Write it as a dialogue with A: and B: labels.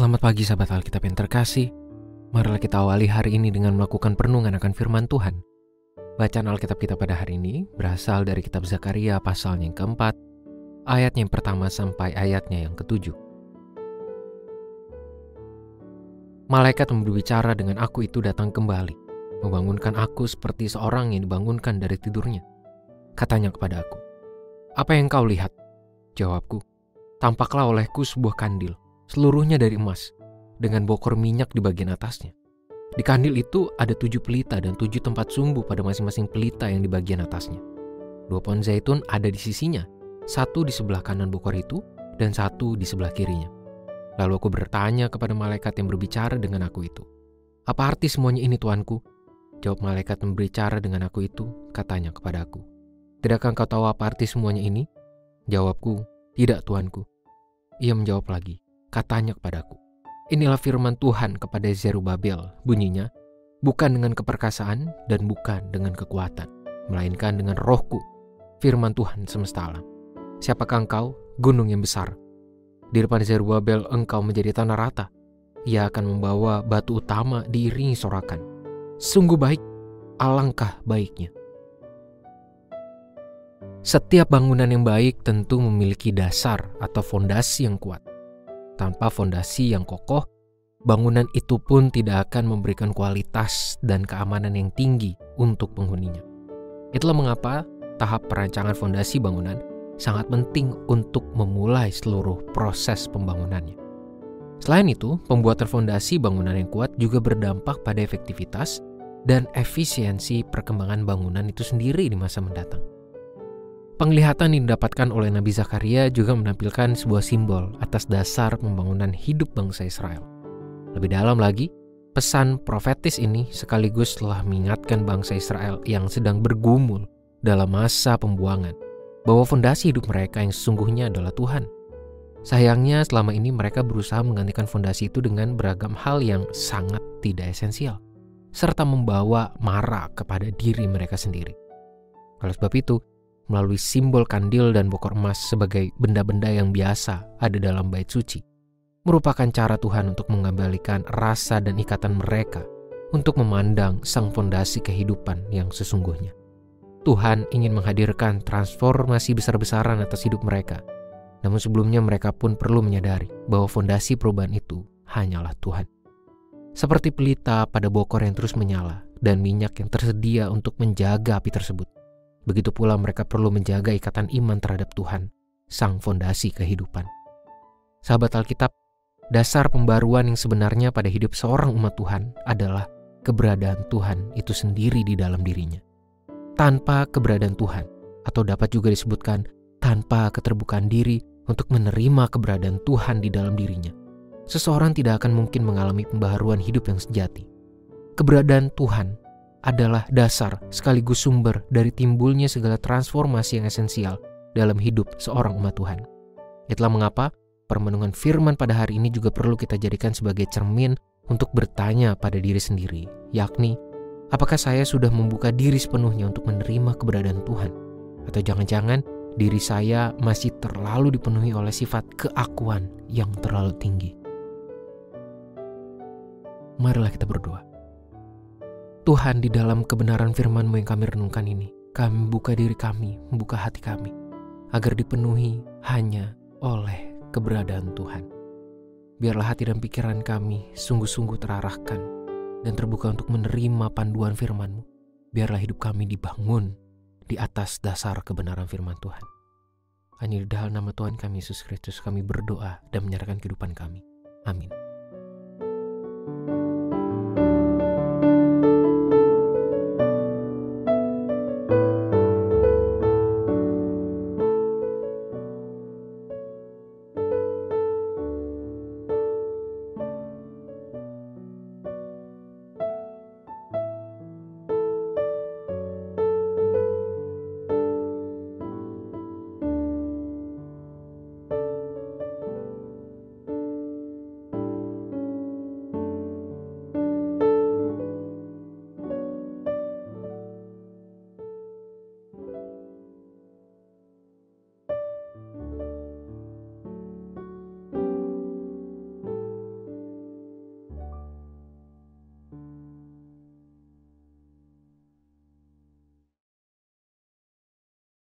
A: Selamat pagi sahabat Alkitab yang terkasih. Marilah kita awali hari ini dengan melakukan perenungan akan firman Tuhan. Bacaan Alkitab kita pada hari ini berasal dari kitab Zakaria pasalnya yang keempat, ayatnya yang pertama sampai ayatnya yang ketujuh. Malaikat berbicara dengan aku itu datang kembali, membangunkan aku seperti seorang yang dibangunkan dari tidurnya. Katanya kepada aku, Apa yang kau lihat? Jawabku, Tampaklah olehku sebuah kandil seluruhnya dari emas, dengan bokor minyak di bagian atasnya. Di kandil itu ada tujuh pelita dan tujuh tempat sumbu pada masing-masing pelita yang di bagian atasnya. Dua pohon zaitun ada di sisinya, satu di sebelah kanan bokor itu dan satu di sebelah kirinya. Lalu aku bertanya kepada malaikat yang berbicara dengan aku itu, Apa arti semuanya ini tuanku? Jawab malaikat yang berbicara dengan aku itu, katanya kepada aku, Tidakkah engkau tahu apa arti semuanya ini? Jawabku, tidak tuanku. Ia menjawab lagi, Katanya kepadaku, inilah firman Tuhan kepada Zerubabel, bunyinya, bukan dengan keperkasaan dan bukan dengan kekuatan, melainkan dengan rohku, firman Tuhan semesta alam. Siapakah engkau, gunung yang besar? Di depan Zerubabel engkau menjadi tanah rata. Ia akan membawa batu utama diiringi sorakan. Sungguh baik, alangkah baiknya. Setiap bangunan yang baik tentu memiliki dasar atau fondasi yang kuat. Tanpa fondasi yang kokoh, bangunan itu pun tidak akan memberikan kualitas dan keamanan yang tinggi untuk penghuninya. Itulah mengapa tahap perancangan fondasi bangunan sangat penting untuk memulai seluruh proses pembangunannya. Selain itu, pembuatan fondasi bangunan yang kuat juga berdampak pada efektivitas dan efisiensi perkembangan bangunan itu sendiri di masa mendatang. Penglihatan yang didapatkan oleh Nabi Zakaria juga menampilkan sebuah simbol atas dasar pembangunan hidup bangsa Israel. Lebih dalam lagi, pesan profetis ini sekaligus telah mengingatkan bangsa Israel yang sedang bergumul dalam masa pembuangan bahwa fondasi hidup mereka yang sesungguhnya adalah Tuhan. Sayangnya selama ini mereka berusaha menggantikan fondasi itu dengan beragam hal yang sangat tidak esensial, serta membawa marah kepada diri mereka sendiri. Oleh sebab itu, melalui simbol kandil dan bokor emas sebagai benda-benda yang biasa ada dalam bait suci, merupakan cara Tuhan untuk mengembalikan rasa dan ikatan mereka untuk memandang sang fondasi kehidupan yang sesungguhnya. Tuhan ingin menghadirkan transformasi besar-besaran atas hidup mereka. Namun sebelumnya mereka pun perlu menyadari bahwa fondasi perubahan itu hanyalah Tuhan. Seperti pelita pada bokor yang terus menyala dan minyak yang tersedia untuk menjaga api tersebut. Begitu pula mereka perlu menjaga ikatan iman terhadap Tuhan, sang fondasi kehidupan. Sahabat Alkitab, dasar pembaruan yang sebenarnya pada hidup seorang umat Tuhan adalah keberadaan Tuhan itu sendiri di dalam dirinya. Tanpa keberadaan Tuhan, atau dapat juga disebutkan tanpa keterbukaan diri untuk menerima keberadaan Tuhan di dalam dirinya, seseorang tidak akan mungkin mengalami pembaharuan hidup yang sejati. Keberadaan Tuhan adalah dasar sekaligus sumber dari timbulnya segala transformasi yang esensial dalam hidup seorang umat Tuhan. Itulah mengapa permenungan firman pada hari ini juga perlu kita jadikan sebagai cermin untuk bertanya pada diri sendiri, yakni apakah saya sudah membuka diri sepenuhnya untuk menerima keberadaan Tuhan? Atau jangan-jangan diri saya masih terlalu dipenuhi oleh sifat keakuan yang terlalu tinggi? Marilah kita berdoa. Tuhan di dalam kebenaran firman-Mu yang kami renungkan ini, kami buka diri kami, membuka hati kami, agar dipenuhi hanya oleh keberadaan Tuhan. Biarlah hati dan pikiran kami sungguh-sungguh terarahkan dan terbuka untuk menerima panduan firman-Mu. Biarlah hidup kami dibangun di atas dasar kebenaran firman Tuhan. Hanya di dalam nama Tuhan kami Yesus Kristus kami berdoa dan menyerahkan kehidupan kami. Amin.